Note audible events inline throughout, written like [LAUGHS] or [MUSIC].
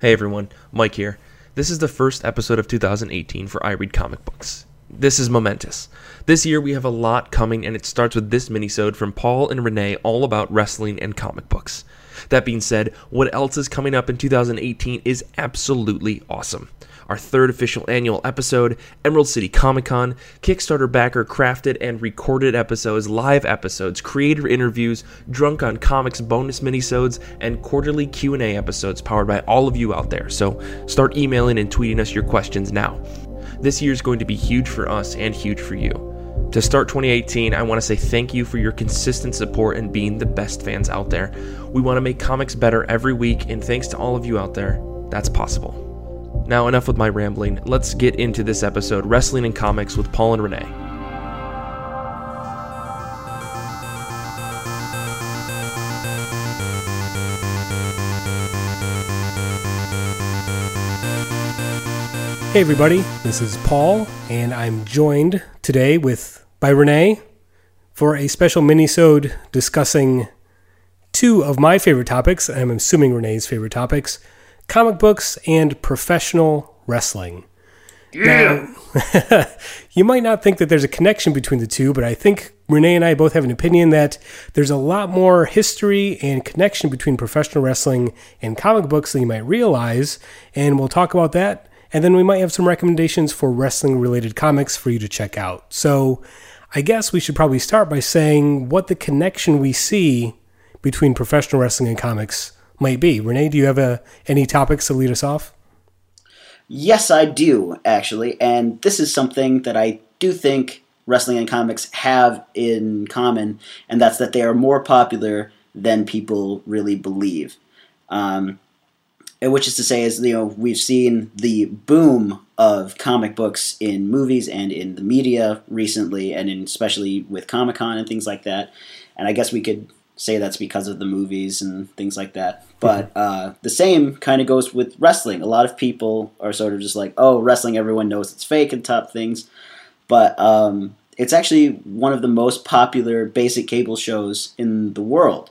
Hey everyone, Mike here. This is the first episode of 2018 for I Read Comic Books. This is momentous. This year we have a lot coming, and it starts with this minisode from Paul and Renee all about wrestling and comic books. That being said, what else is coming up in 2018 is absolutely awesome our third official annual episode, Emerald City Comic Con, Kickstarter backer crafted and recorded episodes, live episodes, creator interviews, drunk on comics bonus minisodes, and quarterly Q&A episodes powered by all of you out there. So start emailing and tweeting us your questions now. This year is going to be huge for us and huge for you. To start 2018, I want to say thank you for your consistent support and being the best fans out there. We want to make comics better every week, and thanks to all of you out there, that's possible. Now, enough with my rambling. Let's get into this episode Wrestling and Comics with Paul and Renee. Hey everybody, this is Paul, and I'm joined today with by Renee for a special mini-sode discussing two of my favorite topics, I'm assuming Renee's favorite topics, comic books and professional wrestling. Yeah. Now, [LAUGHS] you might not think that there's a connection between the two, but I think Renee and I both have an opinion that there's a lot more history and connection between professional wrestling and comic books than you might realize, and we'll talk about that. And then we might have some recommendations for wrestling related comics for you to check out. So I guess we should probably start by saying what the connection we see between professional wrestling and comics might be. Renee, do you have a, uh, any topics to lead us off? Yes, I do, actually. And this is something that I do think wrestling and comics have in common, and that's that they are more popular than people really believe. Um, which is to say, is you know we've seen the boom of comic books in movies and in the media recently, and in, especially with Comic Con and things like that. And I guess we could say that's because of the movies and things like that. But mm-hmm. uh, the same kind of goes with wrestling. A lot of people are sort of just like, oh, wrestling, everyone knows it's fake and top things. But um, it's actually one of the most popular basic cable shows in the world.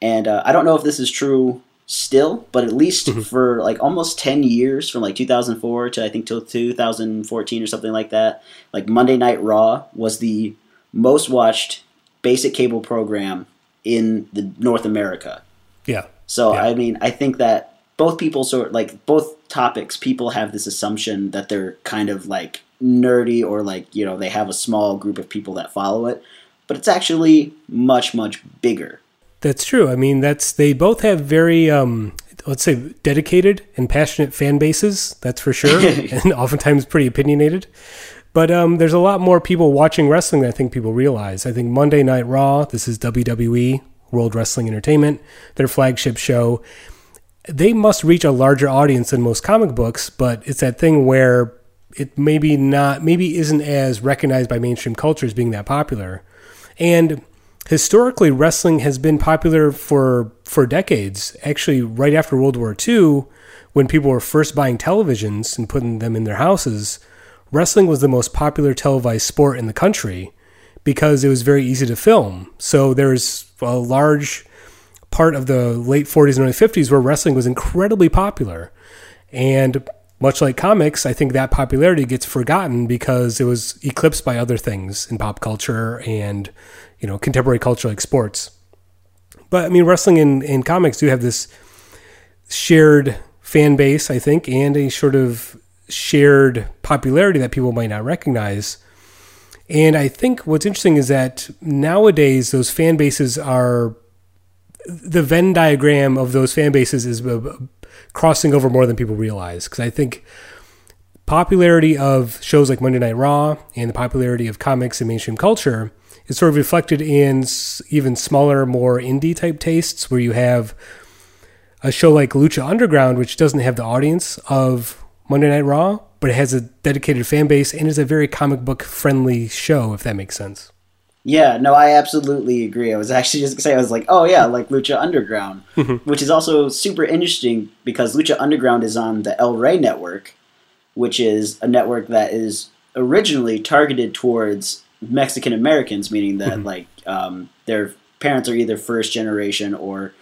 And uh, I don't know if this is true still, but at least mm-hmm. for like almost 10 years, from like 2004 to I think till 2014 or something like that, like Monday Night Raw was the most watched basic cable program in the North America. Yeah. So yeah. I mean, I think that both people sort like both topics, people have this assumption that they're kind of like nerdy or like you know they have a small group of people that follow it, but it's actually much much bigger. That's true. I mean, that's they both have very um, let's say dedicated and passionate fan bases. That's for sure, [LAUGHS] and oftentimes pretty opinionated. But um, there's a lot more people watching wrestling than I think people realize. I think Monday Night Raw, this is WWE, World Wrestling Entertainment, their flagship show. They must reach a larger audience than most comic books, but it's that thing where it maybe not, maybe isn't as recognized by mainstream culture as being that popular. And historically, wrestling has been popular for for decades. Actually, right after World War II, when people were first buying televisions and putting them in their houses wrestling was the most popular televised sport in the country because it was very easy to film. So there's a large part of the late 40s and early 50s where wrestling was incredibly popular. And much like comics, I think that popularity gets forgotten because it was eclipsed by other things in pop culture and, you know, contemporary culture like sports. But I mean, wrestling and, and comics do have this shared fan base, I think, and a sort of shared popularity that people might not recognize. And I think what's interesting is that nowadays those fan bases are the Venn diagram of those fan bases is uh, crossing over more than people realize. Because I think popularity of shows like Monday Night Raw and the popularity of comics and mainstream culture is sort of reflected in even smaller, more indie type tastes, where you have a show like Lucha Underground, which doesn't have the audience of Monday Night Raw, but it has a dedicated fan base and is a very comic book friendly show, if that makes sense. Yeah, no, I absolutely agree. I was actually just gonna say, I was like, oh yeah, like Lucha Underground, mm-hmm. which is also super interesting because Lucha Underground is on the El Rey network, which is a network that is originally targeted towards Mexican Americans, meaning that mm-hmm. like um, their parents are either first generation or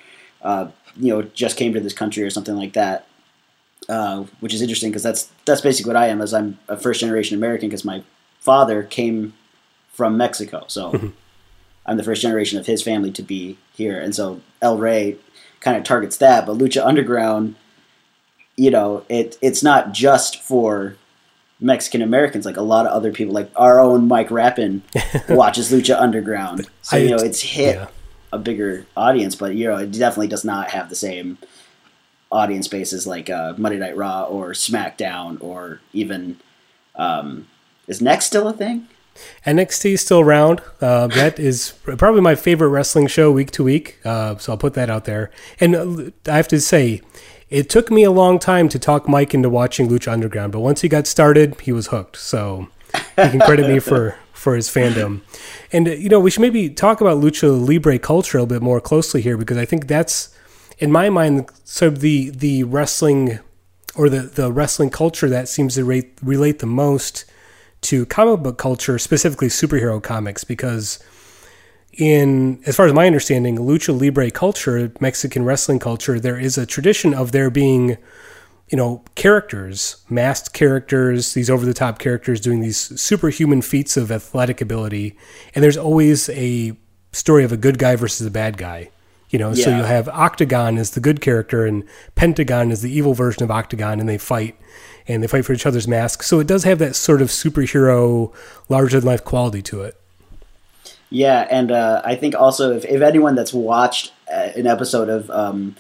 uh, you know just came to this country or something like that. Uh, which is interesting because that's that's basically what I am. As I'm a first generation American because my father came from Mexico, so I'm the first generation of his family to be here, and so El Rey kind of targets that. But Lucha Underground, you know, it it's not just for Mexican Americans. Like a lot of other people, like our own Mike Rappin, [LAUGHS] watches Lucha Underground, so you know it's hit yeah. a bigger audience. But you know, it definitely does not have the same audience bases like uh, Monday Night Raw or SmackDown or even um, is Next still a thing? NXT is still around. Uh, that is probably my favorite wrestling show week to week. Uh, so I'll put that out there. And uh, I have to say, it took me a long time to talk Mike into watching Lucha Underground, but once he got started, he was hooked. So he can credit me for [LAUGHS] for his fandom. And uh, you know, we should maybe talk about Lucha Libre culture a little bit more closely here because I think that's, in my mind, so the the wrestling or the the wrestling culture that seems to rate, relate the most to comic book culture, specifically superhero comics, because in as far as my understanding, lucha libre culture, Mexican wrestling culture, there is a tradition of there being, you know, characters, masked characters, these over the top characters doing these superhuman feats of athletic ability, and there's always a story of a good guy versus a bad guy. You know, so Yeah. you have Octagon as the good character and Pentagon is the evil version of Octagon, and they fight and they fight for each other's masks. So it does have that sort of superhero, larger than life quality to it. Yeah, and uh, I think also if, if anyone that's watched uh, an episode of um,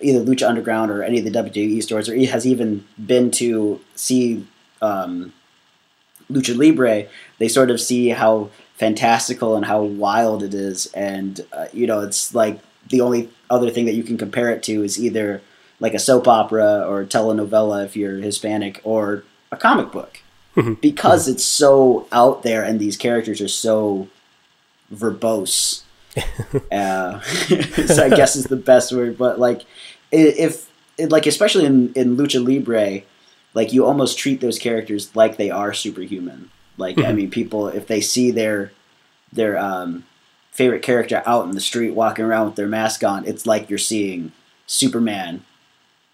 either Lucha Underground or any of the WWE stores, or has even been to see um, Lucha Libre, they sort of see how fantastical and how wild it is, and uh, you know, it's like the only other thing that you can compare it to is either like a soap opera or telenovela if you're Hispanic, or a comic book, because it's so out there and these characters are so verbose. [LAUGHS] uh, [LAUGHS] so I guess is the best word, but like if it, like especially in in lucha libre, like you almost treat those characters like they are superhuman. Like I mean, people if they see their their um, favorite character out in the street walking around with their mask on, it's like you're seeing Superman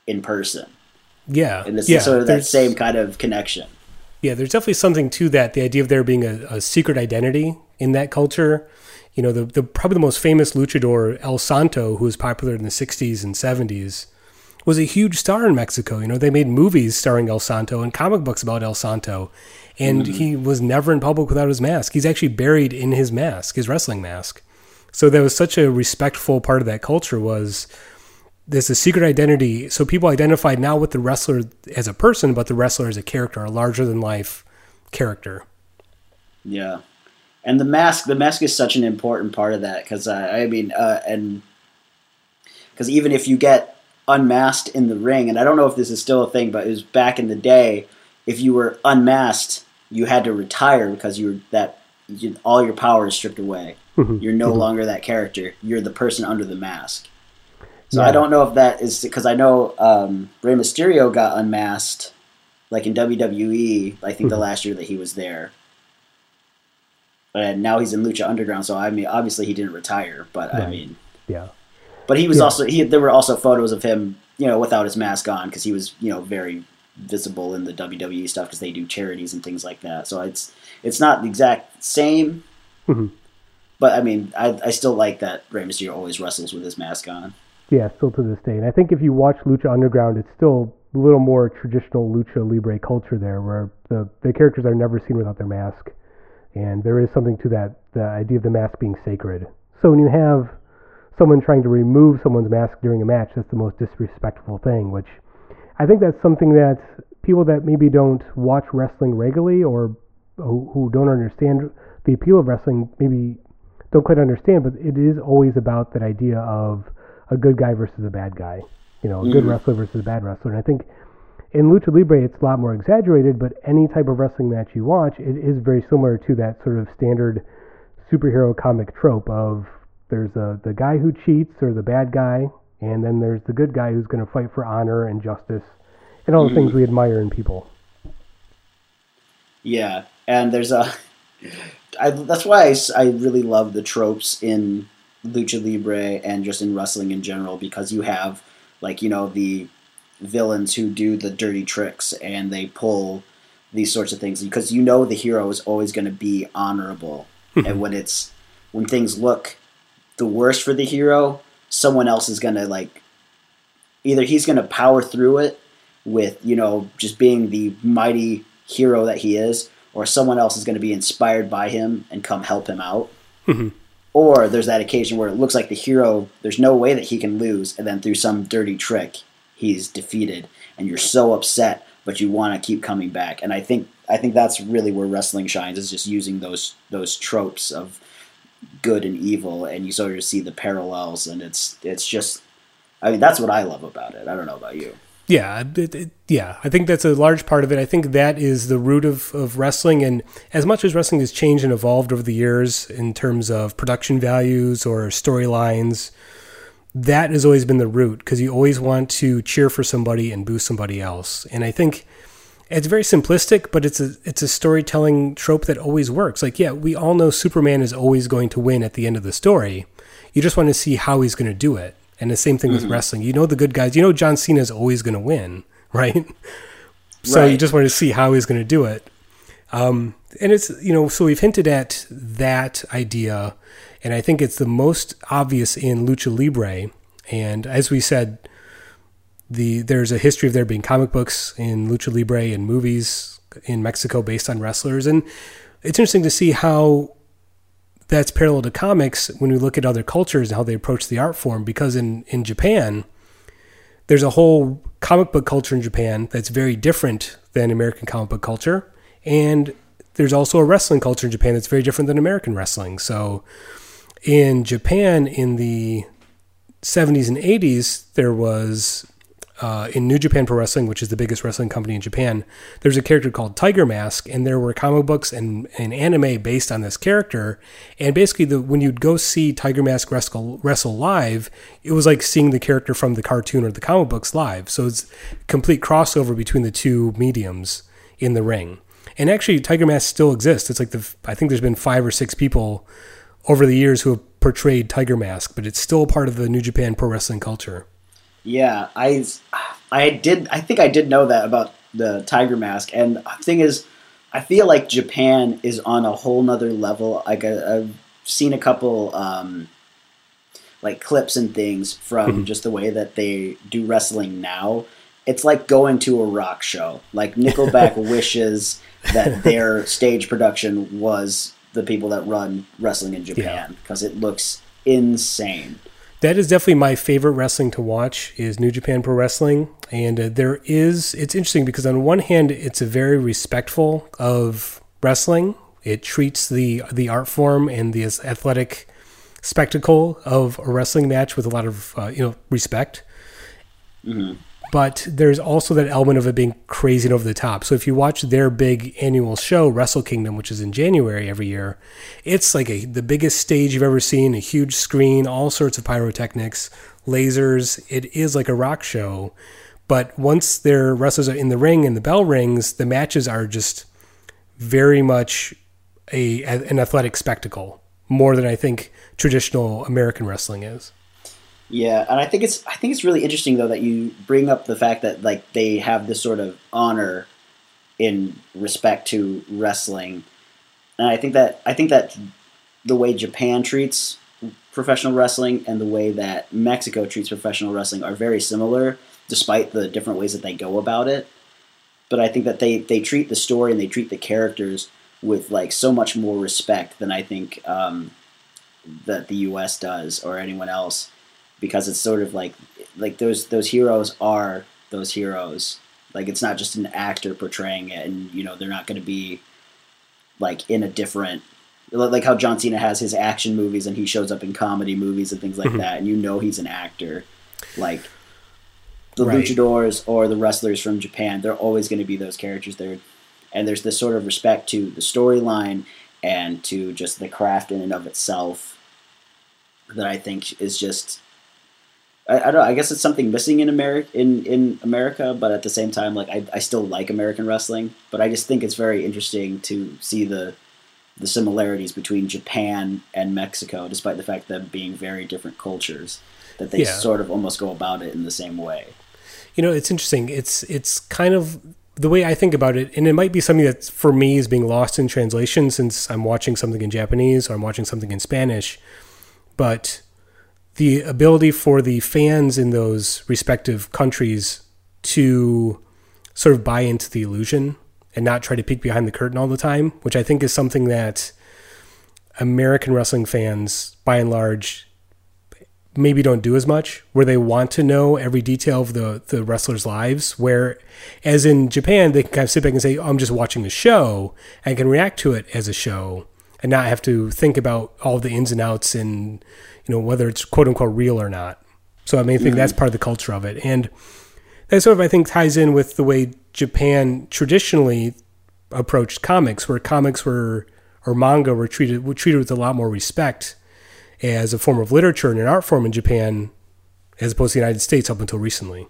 in person, Yeah, and it's yeah, sort of that same kind of connection. Yeah, there's definitely something to that. The idea of there being a, a secret identity in that culture. You know, the, the probably the most famous luchador El Santo, who was popular in the '60s and '70s, was a huge star in Mexico. You know, they made movies starring El Santo and comic books about El Santo, and he was never in public without his mask. He's actually buried in his mask, his wrestling mask. So that was such a respectful part of that culture was there's a secret identity. So people identified not with the wrestler as a person, but the wrestler as a character, a larger than life character. Yeah, and the mask, the mask is such an important part of that because uh, I mean, uh, and because even if you get unmasked in the ring, and I don't know if this is still a thing, but it was back in the day, if you were unmasked, you had to retire because you were that you, all your power is stripped away. Mm-hmm. You're no mm-hmm. longer that character. You're the person under the mask. So I don't know if that is because I know um, Rey Mysterio got unmasked, like in WWE. I think the mm-hmm. last year that he was there, and now he's in Lucha Underground. So I mean, obviously he didn't retire, but I mean, Yeah. But he was Yeah. also he. There were also photos of him, you know, without his mask on because he was, you know, very visible in the WWE stuff because they do charities and things like that. So it's it's not the exact same. Mhm. But I mean, I, I still like that Rey Mysterio always wrestles with his mask on. Yeah, still to this day. And I think if you watch Lucha Underground, it's still a little more traditional Lucha Libre culture there, where the, the characters are never seen without their mask. And there is something to that, the idea of the mask being sacred. So when you have someone trying to remove someone's mask during a match, that's the most disrespectful thing, which I think that's something that people that maybe don't watch wrestling regularly or who, who don't understand the appeal of wrestling maybe don't quite understand, but it is always about that idea of a good guy versus a bad guy. You know, a good Mhm. wrestler versus a bad wrestler. And I think in Lucha Libre it's a lot more exaggerated, but any type of wrestling match you watch, it is very similar to that sort of standard superhero comic trope of there's a, the guy who cheats or the bad guy, and then there's the good guy who's going to fight for honor and justice and all the things mm. we admire in people. Yeah, and there's a. I, that's why I, I really love the tropes in lucha libre and just in wrestling in general because you have like you know the villains who do the dirty tricks and they pull these sorts of things because you know the hero is always going to be honorable [LAUGHS] and when it's when things look the worst for the hero someone else is going to like either he's going to power through it with you know just being the mighty hero that he is or someone else is going to be inspired by him and come help him out. Mm-hmm. Or there's that occasion where it looks like the hero there's no way that he can lose and then through some dirty trick he's defeated and you're so upset but you want to keep coming back. And i think i think that's really where wrestling shines is just using those those tropes of good and evil and you sort of see the parallels and it's it's just i mean that's what i love about it i don't know about you Yeah, it, it, yeah. I think that's a large part of it. I think that is the root of, of wrestling. And as much as wrestling has changed and evolved over the years in terms of production values or storylines, that has always been the root because you always want to cheer for somebody and boo somebody else. And I think it's very simplistic, but it's a it's a storytelling trope that always works. Like, yeah, we all know Superman is always going to win at the end of the story. You just want to see how he's going to do it. And the same thing with wrestling. You know the good guys. You know John Cena is always going to win, [LAUGHS] right? So you just want to see how he's going to do it. Um, and it's you know so we've hinted at that idea, and I think it's the most obvious in lucha libre. And as we said, the there's a history of there being comic books in lucha libre and movies in Mexico based on wrestlers, and it's interesting to see how that's parallel to comics when we look at other cultures and how they approach the art form. Because in in Japan, there's a whole comic book culture in Japan that's very different than American comic book culture, and there's also a wrestling culture in Japan that's very different than American wrestling. So, in Japan, in the 70s and 80s, there was uh, in New Japan Pro Wrestling, which is the biggest wrestling company in Japan, there's a character called Tiger Mask, and there were comic books and, and anime based on this character. And basically, the when you'd go see Tiger Mask wrestle, wrestle live, it was like seeing the character from the cartoon or the comic books live. So it's complete crossover between the two mediums in the ring. And actually, Tiger Mask still exists. It's like the I think there's been five or six people over the years who have portrayed Tiger Mask, but it's still part of the New Japan Pro Wrestling culture. Yeah, I, I did. I think I did know that about the tiger mask. And the thing is, I feel like Japan is on a whole nother level. Like I, I've seen a couple um, like clips and things from just the way that they do wrestling now. It's like going to a rock show. Like Nickelback [LAUGHS] wishes that their stage production was the people that run wrestling in Japan because it looks insane. That is definitely my favorite wrestling to watch is New Japan Pro Wrestling, and uh, there is it's interesting because on one hand it's a very respectful of wrestling. It treats the the art form and the athletic spectacle of a wrestling match with a lot of uh, you know respect. But there's also that element of it being crazy and over the top. So if you watch their big annual show, Wrestle Kingdom, which is in January every year, it's like a the biggest stage you've ever seen, a huge screen, all sorts of pyrotechnics, lasers. It is like a rock show. But once their wrestlers are in the ring and the bell rings, the matches are just very much a an athletic spectacle, more than I think traditional American wrestling is. Yeah, and I think it's I think it's really interesting though that you bring up the fact that like they have this sort of honor in respect to wrestling, and I think that I think that the way Japan treats professional wrestling and the way that Mexico treats professional wrestling are very similar, despite the different ways that they go about it. But I think that they they treat the story and they treat the characters with like so much more respect than I think um, that the U.S. does or anyone else because it's sort of like like those those heroes are those heroes. Like it's not just an actor portraying it, and you know they're not going to be like in a different like how John Cena has his action movies and he shows up in comedy movies and things like Mhm. that, and you know he's an actor. Like the Right. luchadors or the wrestlers from Japan, they're always going to be those characters there, and there's this sort of respect to the storyline and to just the craft in and of itself that I think is just I, I don't I guess it's something missing in America in, in America, but at the same time like I, I still like American wrestling, but I just think it's very interesting to see the the similarities between Japan and Mexico, despite the fact that being very different cultures, that they Yeah. sort of almost go about it in the same way. You know, it's interesting. It's it's kind of the way I think about it, and it might be something that for me is being lost in translation since I'm watching something in Japanese or I'm watching something in Spanish. But the ability for the fans in those respective countries to sort of buy into the illusion and not try to peek behind the curtain all the time, which I think is something that American wrestling fans, by and large, maybe don't do as much, where they want to know every detail of the, the wrestlers' lives. Where, as in Japan, they can kind of sit back and say, oh, I'm just watching a show and can react to it as a show and not have to think about all the ins and outs and, you know, whether it's quote unquote real or not. So I mean, I think mm-hmm. that's part of the culture of it. And that sort of, I think, ties in with the way Japan traditionally approached comics, where comics were or manga were treated were treated with a lot more respect as a form of literature and an art form in Japan, as opposed to the United States up until recently.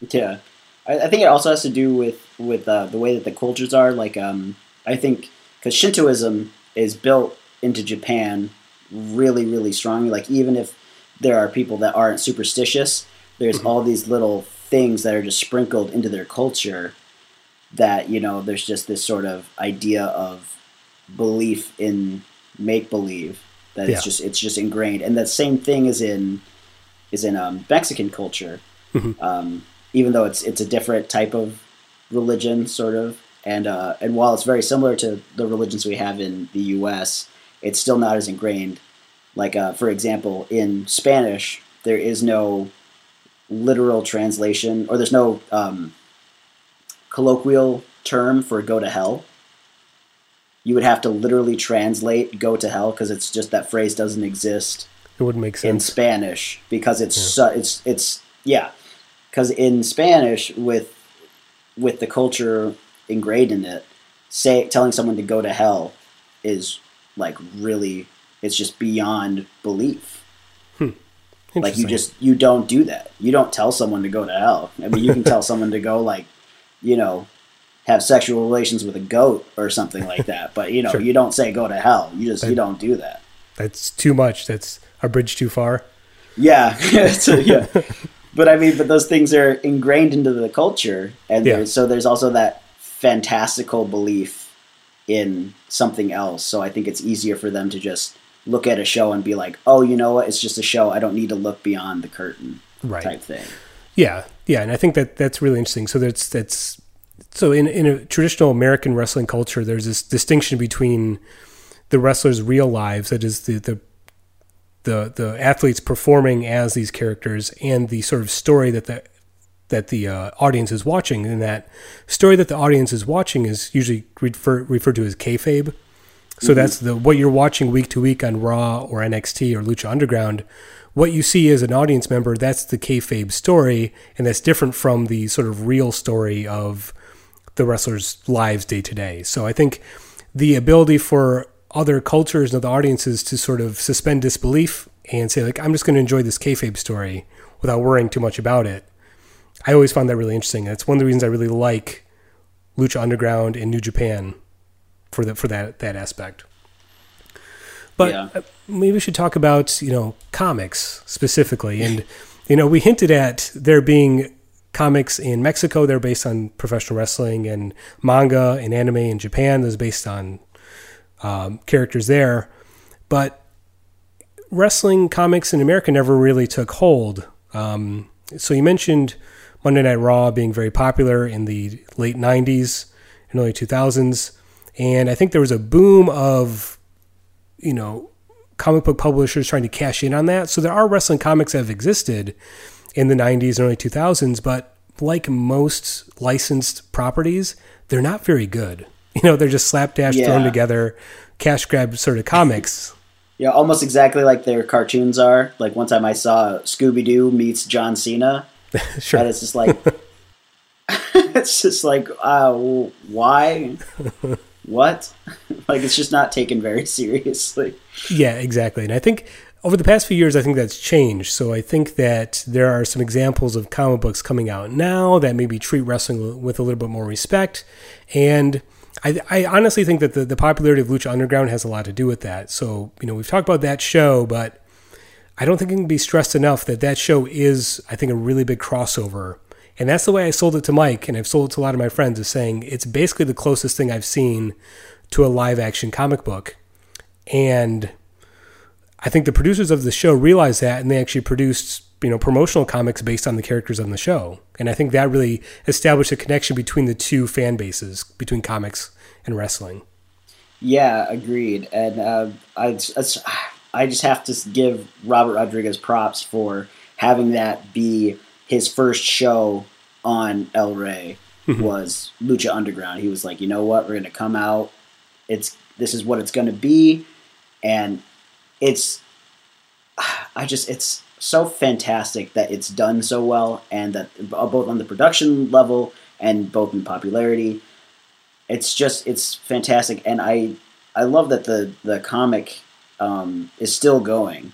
Yeah, I, I think it also has to do with with uh, the way that the cultures are. Like, um, I think because Shintoism is built into Japan really, really strongly. Like, even if there are people that aren't superstitious, there's mm-hmm. all these little things that are just sprinkled into their culture that you know there's just this sort of idea of belief in make believe that yeah. it's just it's just ingrained, and that same thing is in is in um, Mexican culture. Mm-hmm. Um, even though it's it's a different type of religion, sort of, and uh, and while it's very similar to the religions we have in the U.S., it's still not as ingrained. Like uh, for example, in Spanish, there is no literal translation, or there's no um, colloquial term for "go to hell." you would have to literally translate "go to hell" because it's just that phrase doesn't exist. It wouldn't make sense in Spanish because it's yeah. su- it's it's yeah because in Spanish with with the culture ingrained in it, say telling someone to go to hell is like really it's just beyond belief. Hmm. Like you just you don't do that. You don't tell someone to go to hell. I mean, you can tell [LAUGHS] someone to go like, you know, have sexual relations with a goat or something like that. But you know, sure. you don't say go to hell. You just you don't do that. That's too much. That's a bridge too far. Yeah, [LAUGHS] so, yeah. [LAUGHS] but I mean, but those things are ingrained into the culture, and yeah. there's, so there's also that fantastical belief in something else. So I think it's easier for them to just look at a show and be like, "Oh, you know what? It's just a show. I don't need to look beyond the curtain." Right. Type thing. Yeah, yeah, and I think that that's really interesting. So that's that's so in in a traditional American wrestling culture, there's this distinction between the wrestlers' real lives, that is the the the the athletes performing as these characters, and the sort of story that the that the uh, audience is watching. And that story that the audience is watching is usually refer, referred to as kayfabe. So mm-hmm. that's the what you're watching week to week on Raw or NXT or Lucha Underground. What you see as an audience member, that's the kayfabe story, and that's different from the sort of real story of the wrestlers' lives day to day. So I think the ability for other cultures and other audiences to sort of suspend disbelief and say like I'm just going to enjoy this kayfabe story without worrying too much about it. I always found that really interesting. That's one of the reasons I really like Lucha Underground and New Japan for that for that that aspect. But yeah. Uh, maybe we should talk about you know comics specifically, and you know we hinted at there being comics in Mexico. They're based on professional wrestling and manga and anime in Japan. Those based on um, characters there. But wrestling comics in America never really took hold. Um, so you mentioned Monday Night Raw being very popular in the late 90s and early 2000s. And I think there was a boom of, you know, comic book publishers trying to cash in on that. So there are wrestling comics that have existed in the 90s and early 2000s, but like most licensed properties, they're not very good. [LAUGHS] You know, they're just slapdash yeah. thrown together, cash grab sort of comics. Yeah, almost exactly like their cartoons are. Like one time I saw Scooby Doo meets John Cena. [LAUGHS] sure. It's just like, [LAUGHS] it's just like, uh, why? what? [LAUGHS] like it's just not taken very seriously. Yeah, exactly. And I think over the past few years, I think that's changed. So I think that there are some examples of comic books coming out now that maybe treat wrestling with a little bit more respect. And I, I honestly think that the, the popularity of Lucha Underground has a lot to do with that. So, you know, we've talked about that show, but I don't think it can be stressed enough that that show is, I think, a really big crossover. And that's the way I sold it to Mike, and I've sold it to a lot of my friends, is saying it's basically the closest thing I've seen to a live action comic book. And I think the producers of the show realized that, and they actually produced you know promotional comics based on the characters on the show. And I think that really established a connection between the two fan bases, between comics and wrestling. Yeah, agreed. And uh, I, I just have to give Robert Rodriguez props for having that be his first show on El Rey mm-hmm. was Lucha Underground. He was like, you know what, we're gonna come out. It's this is what it's gonna be, and it's. I just it's so fantastic that it's done so well, and that both on the production level and both in popularity, it's just it's fantastic, and I I love that the the comic um, is still going.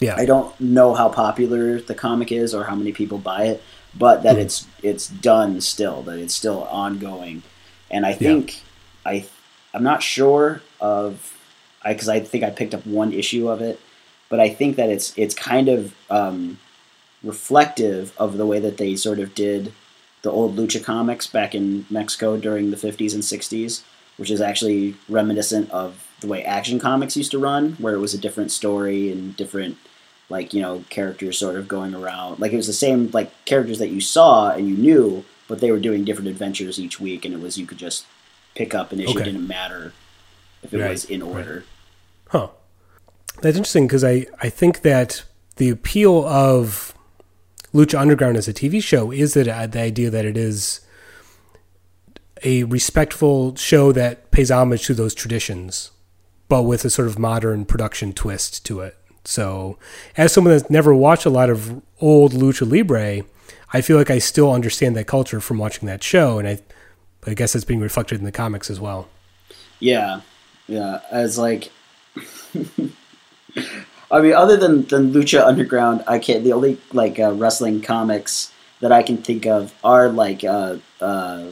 Yeah, I don't know how popular the comic is or how many people buy it, but that mm. it's it's done still, that it's still ongoing, and I think yeah. I I'm not sure of I because I think I picked up one issue of it, but I think that it's it's kind of um, reflective of the way that they sort of did the old lucha comics back in Mexico during the 50s and 60s, which is actually reminiscent of the way action comics used to run, where it was a different story and different like you know characters sort of going around like it was the same like characters that you saw and you knew but they were doing different adventures each week and it was you could just pick up an issue okay. didn't matter if it right. was in order right. huh that's interesting because i i think that the appeal of lucha underground as a tv show is that uh, the idea that it is a respectful show that pays homage to those traditions but with a sort of modern production twist to it so, as someone that's never watched a lot of old lucha libre, I feel like I still understand that culture from watching that show, and I, I guess it's being reflected in the comics as well. Yeah, yeah. As like, [LAUGHS] I mean, other than than Lucha Underground, I can't. The only like uh, wrestling comics that I can think of are like uh, uh,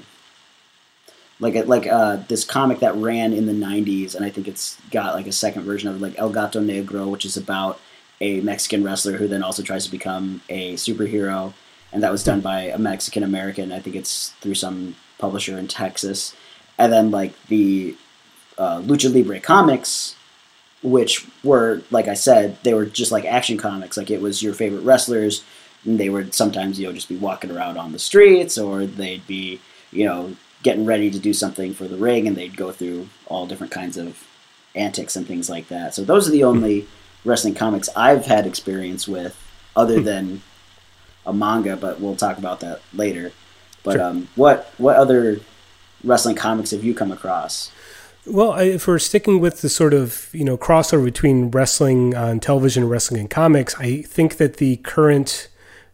like a, like uh, this comic that ran in the 90s and i think it's got like a second version of it like el gato negro which is about a mexican wrestler who then also tries to become a superhero and that was done by a mexican american i think it's through some publisher in texas. And then like the uh, lucha libre comics which were like i said they were just like action comics like it was your favorite wrestlers and they would sometimes you know just be walking around on the streets or they'd be you know getting ready to do something for the ring, and they'd go through all different kinds of antics and things like that. So those are the only wrestling comics I've had experience with, other hmm. than a manga. But we'll talk about that later. But sure. um, what what other wrestling comics have you come across? Well, if we're sticking with the sort of you know crossover between wrestling on television and wrestling and comics, I think that the current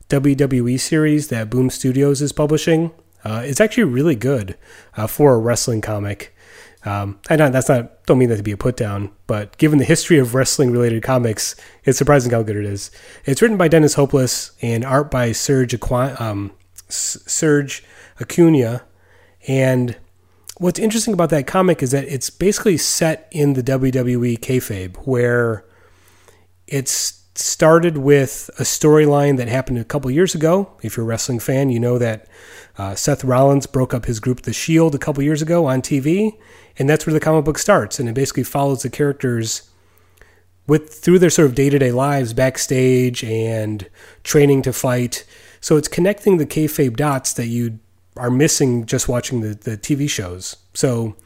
WWE series that Boom Studios is publishing uh, it's actually really good uh, for a wrestling comic. Um, I that's not don't mean that to be a put down, but given the history of wrestling related comics, it's surprising how good it is. It's written by Dennis Hopeless and art by Serge Aqu- um, Serge Acuna. And what's interesting about that comic is that it's basically set in the WWE kayfabe, where it's started with a storyline that happened a couple years ago. If you're a wrestling fan, you know that uh, Seth Rollins broke up his group, The Shield, a couple years ago on TV, and that's where the comic book starts. And it basically follows the characters with through their sort of day to day lives backstage and training to fight. So it's connecting the kayfabe dots that you are missing just watching the, the TV shows. So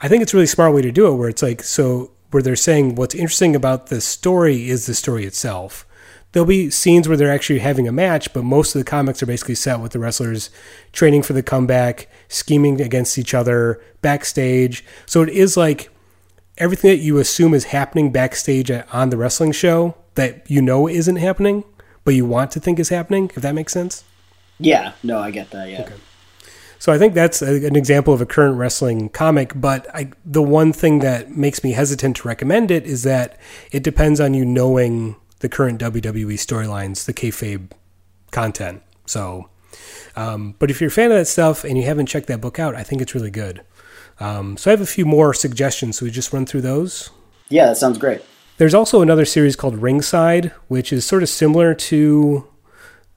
I think it's a really smart way to do it, where it's like so where they're saying what's interesting about the story is the story itself. There'll be scenes where they're actually having a match, but most of the comics are basically set with the wrestlers training for the comeback, scheming against each other, backstage. So it is like everything that you assume is happening backstage on the wrestling show that you know isn't happening, but you want to think is happening, if that makes sense. Yeah, no, I get that, yeah. Okay. So I think that's a, an example of a current wrestling comic. But I, the one thing that makes me hesitant to recommend it is that it depends on you knowing the current WWE storylines, the kayfabe content. So, um, but if you're a fan of that stuff and you haven't checked that book out, I think it's really good. Um, so I have a few more suggestions. So we just run through those. Yeah, that sounds great. There's also another series called Ringside, which is sort of similar to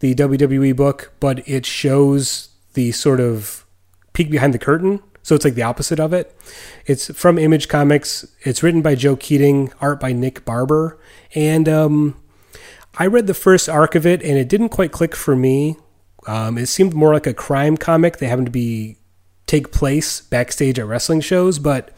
the WWE book, but it shows the sort of peek behind the curtain. So it's like the opposite of it. It's from Image Comics. It's written by Joe Keatinge, art by Nick Barber, and um, I read the first arc of it, and it didn't quite click for me. Um, it seemed more like a crime comic. They happened to be take place backstage at wrestling shows, but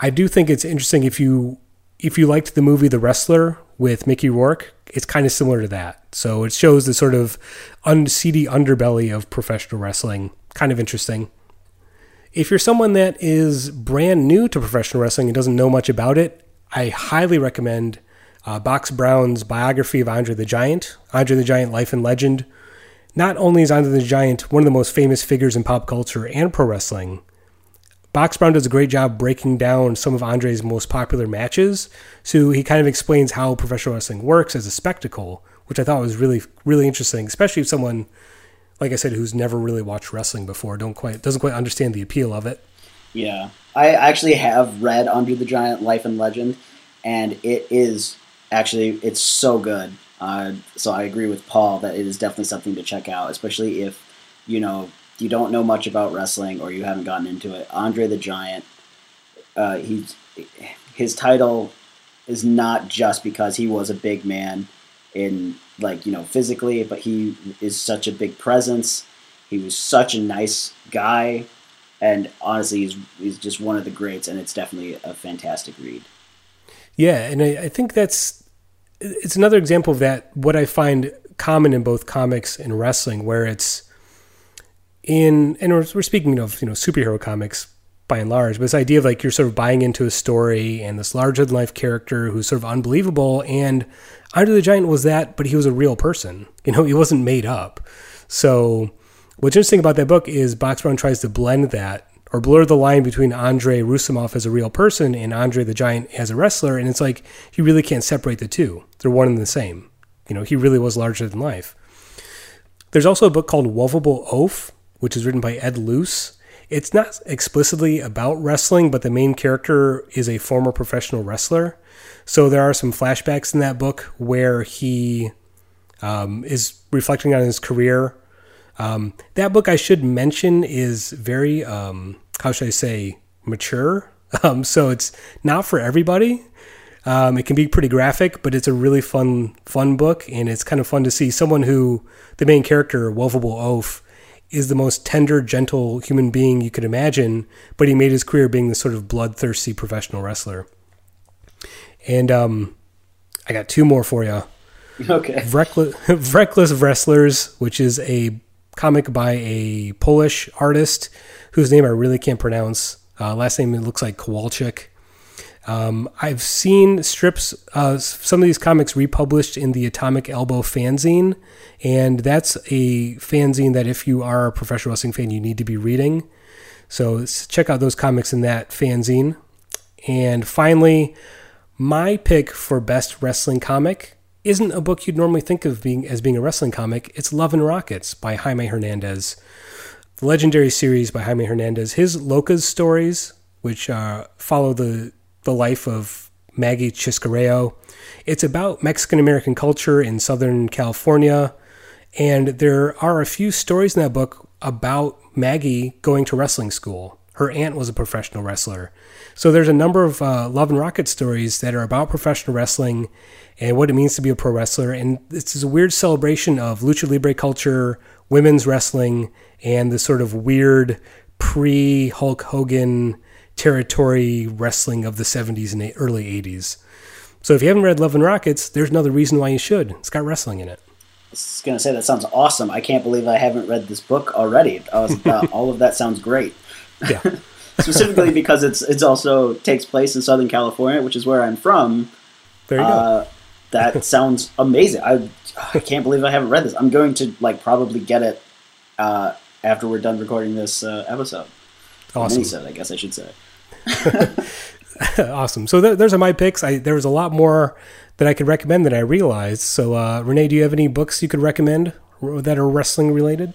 I do think it's interesting if you if you liked the movie The Wrestler with Mickey Rourke, it's kind of similar to that. So it shows the sort of un- seedy underbelly of professional wrestling. Kind of interesting. If you're someone that is brand new to professional wrestling and doesn't know much about it, I highly recommend uh, Box Brown's biography of Andre the Giant, Andre the Giant Life and Legend. Not only is Andre the Giant one of the most famous figures in pop culture and pro wrestling, Box Brown does a great job breaking down some of Andre's most popular matches. So he kind of explains how professional wrestling works as a spectacle, which I thought was really, really interesting, especially if someone, like I said, who's never really watched wrestling before, don't quite doesn't quite understand the appeal of it. Yeah, I actually have read Andre the Giant: Life and Legend, and it is actually it's so good. Uh, so I agree with Paul that it is definitely something to check out, especially if you know you don't know much about wrestling or you haven't gotten into it. Andre the Giant, uh, his title is not just because he was a big man in like you know physically, but he is such a big presence. He was such a nice guy, and honestly, he's he's just one of the greats, and it's definitely a fantastic read. Yeah, and I, I think that's it's another example of that. What I find common in both comics and wrestling, where it's in and we're, speaking of you know superhero comics by and large, but this idea of like you're sort of buying into a story and this larger than life character who's sort of unbelievable. And Andre the Giant was that, but he was a real person. You know, [LAUGHS] he wasn't made up. So what's interesting about that book is Box Brown tries to blend that or blur the line between Andre Roussimoff as a real person and Andre the Giant as a wrestler. And it's like you really can't separate the two. They're one and the same. You know, he really was larger than life. There's also a book called Wuvable Oaf, which is written by Ed Luce. It's not explicitly about wrestling, but the main character is a former professional wrestler. So there are some flashbacks in that book where he um, is reflecting on his career. Um, that book, I should mention, is very, um, how should I say, mature. [LAUGHS] Um, so it's not for everybody. Um, it can be pretty graphic, but it's a really fun, fun book, and it's kind of fun to see someone who the main character, Wuvable Oaf, is the most tender, gentle human being you could imagine, but he made his career being this sort of bloodthirsty professional wrestler. And um, I got two more for you. Okay. Reckless, [LAUGHS] Reckless Wrestlers, which is a comic by a Polish artist whose name I really can't pronounce. Uh, last name it looks like Kowalczyk. Um, I've seen strips, uh, some of these comics republished in the Atomic Elbow fanzine, and that's a fanzine that if you are a professional wrestling fan, you need to be reading. So check out those comics in that fanzine. And finally, my pick for best wrestling comic isn't a book you'd normally think of being as being a wrestling comic. It's Love and Rockets by Jaime Hernandez, the legendary series by Jaime Hernandez. His Locas stories, which uh, follow the the life of Maggie Chascarrillo. It's about Mexican American culture in Southern California, and there are a few stories in that book about Maggie going to wrestling school. Her aunt was a professional wrestler. So there's a number of uh, Love and Rocket stories that are about professional wrestling and what it means to be a pro wrestler. And this is a weird celebration of lucha libre culture, women's wrestling, and the sort of weird pre Hulk Hogan territory wrestling of the 70s and early 80s. So if you haven't read Love and Rockets, there's another reason why you should. It's got wrestling in it. I was going to say, that sounds awesome. I can't believe I haven't read this book already. Was, uh, [LAUGHS] all of that sounds great. Yeah. [LAUGHS] Specifically because it's it's also takes place in Southern California, which is where I'm from. There you uh, go. that [LAUGHS] sounds amazing. I I can't believe I haven't read this. I'm going to like probably get it uh, after we're done recording this uh, episode. Awesome. Episode, I guess I should say. [LAUGHS] awesome. So th- there's my picks. I, there was a lot more that I could recommend than I realized. So uh, Renee, do you have any books you could recommend that are wrestling related?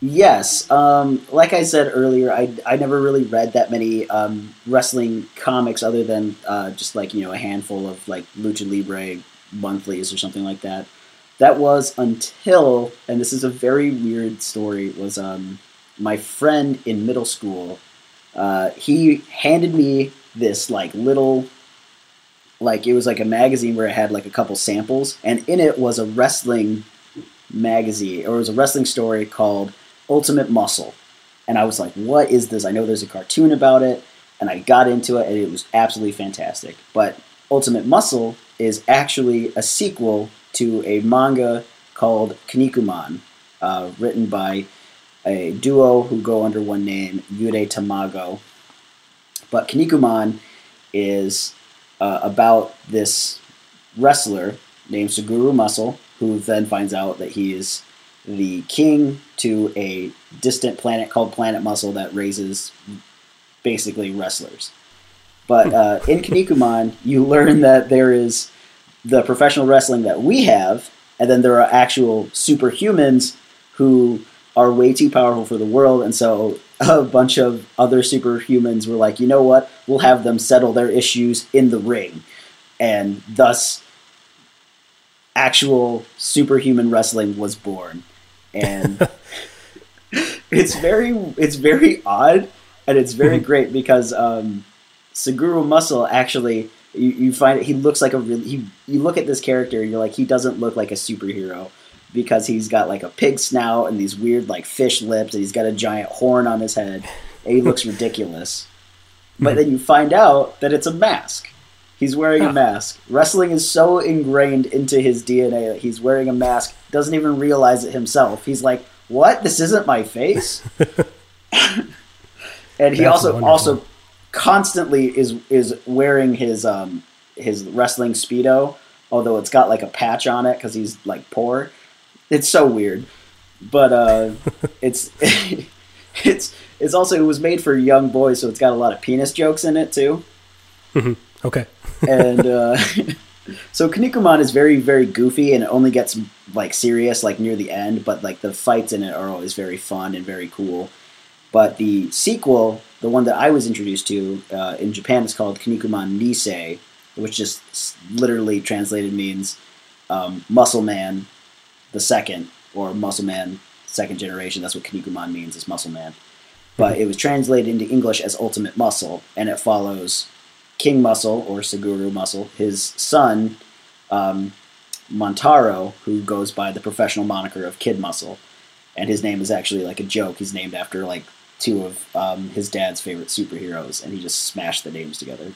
Yes. Um, like I said earlier, I, I never really read that many um, wrestling comics other than uh, just like, you know, a handful of like Lucha Libre monthlies or something like that. that was until, and this is a very weird story. Was um, my friend in middle school? Uh, he handed me this like little, like it was like a magazine where it had like a couple samples, and in it was a wrestling magazine or it was a wrestling story called Ultimate Muscle. And I was like, what is this? I know there's a cartoon about it. And I got into it and it was absolutely fantastic. But Ultimate Muscle is actually a sequel to a manga called Kinnikuman, uh, written by a duo who go under one name, Yudetamago. But Kinnikuman is uh, about this wrestler named Suguru Muscle, who then finds out that he is the king to a distant planet called Planet Muscle that raises basically wrestlers. But uh, in Kinnikuman, you learn that there is the professional wrestling that we have, and then there are actual superhumans who are way too powerful for the world, and so a bunch of other superhumans were like, you know what, we'll have them settle their issues in the ring, and thus actual superhuman wrestling was born, and [LAUGHS] it's very it's very odd and it's very great because um, Suguru Muscle actually you, you find it, he looks like a really he, you look at this character you're like he doesn't look like a superhero because he's got like a pig snout and these weird like fish lips and he's got a giant horn on his head and he looks [LAUGHS] ridiculous. But then you find out that it's a mask. He's wearing a mask. Wrestling is so ingrained into his DNA that he's wearing a mask, doesn't even realize it himself. He's like, "What? This isn't my face." [LAUGHS] and he That's also wonderful. also constantly is is wearing his um his wrestling speedo, although it's got like a patch on it because he's like poor. It's so weird, but uh, [LAUGHS] it's [LAUGHS] it's it's also it was made for young boys, so it's got a lot of penis jokes in it too. Okay. and [LAUGHS] uh, so Kinnikuman is very very goofy and it only gets like serious like near the end but like the fights in it are always very fun and very cool. But the sequel the one that I was introduced to uh, in Japan is called Kinnikuman Nisei which just literally translated means um, Muscle Man the second or Muscle Man second generation that's what Kinnikuman means is Muscle Man but it was translated into English as Ultimate Muscle and it follows King Muscle or Suguru Muscle, his son um, Montaro, who goes by the professional moniker of Kid Muscle, and his name is actually like a joke. He's named after like two of um, his dad's favorite superheroes, and he just smashed the names together.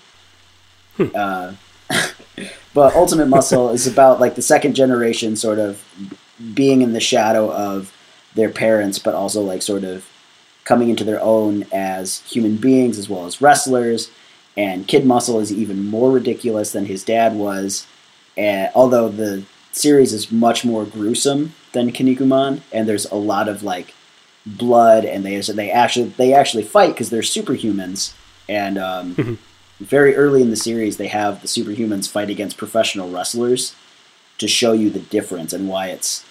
Uh, [LAUGHS] but Ultimate Muscle is about like the second generation sort of being in the shadow of their parents, but also like sort of coming into their own as human beings as well as wrestlers. And Kid Muscle is even more ridiculous than his dad was, uh, although the series is much more gruesome than Kinnikuman, and there's a lot of like blood, and they they actually they actually fight because they're superhumans, and um, [LAUGHS] very early in the series they have the superhumans fight against professional wrestlers to show you the difference and why it's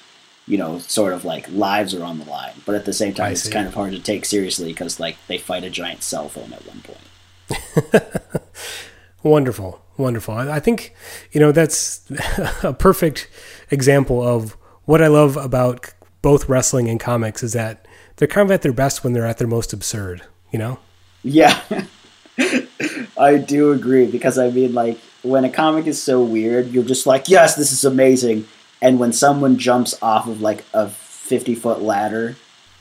you know sort of like lives are on the line, but at the same time I it's see. kind of hard to take seriously because like they fight a giant cell phone at one point. [LAUGHS] Wonderful, wonderful. I, I think you know that's [LAUGHS] a perfect example of what I love about both wrestling and comics is that they're kind of at their best when they're at their most absurd. You know? Yeah, [LAUGHS] I do agree because I mean, like, when a comic is so weird, you're just like, yes, this is amazing. And when someone jumps off of like a 50 foot ladder,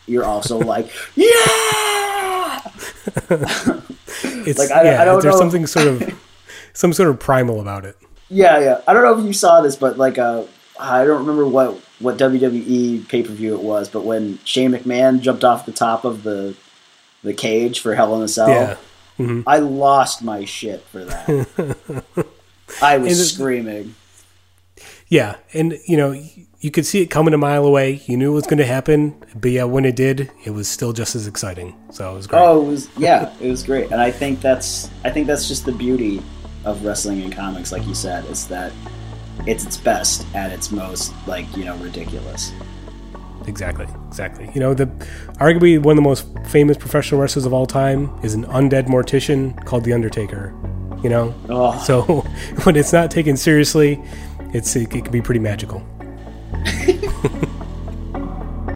you're also [LAUGHS] like, yeah! It's Like, I- yeah. I don't know. there's know. something sort of [LAUGHS] some sort of primal about it. Yeah, yeah. I don't know if you saw this, but like, uh, I don't remember what, what WWE pay per view it was, but when Shane McMahon jumped off the top of the the cage for Hell in a Cell, Yeah. I lost my shit for that. [LAUGHS] I was screaming. Yeah, and you know you could see it coming a mile away. You knew it was going to happen, but yeah, when it did, it was still just as exciting. So it was great. Oh, it was yeah, it was great, and I think that's I think that's just the beauty of wrestling and comics, like you said, is that it's its best at its most like you know ridiculous. Exactly, exactly. You know, the arguably one of the most famous professional wrestlers of all time is an undead mortician called the Undertaker. You know, Oh, so [LAUGHS] when it's not taken seriously, it's it, it can be pretty magical. [LAUGHS]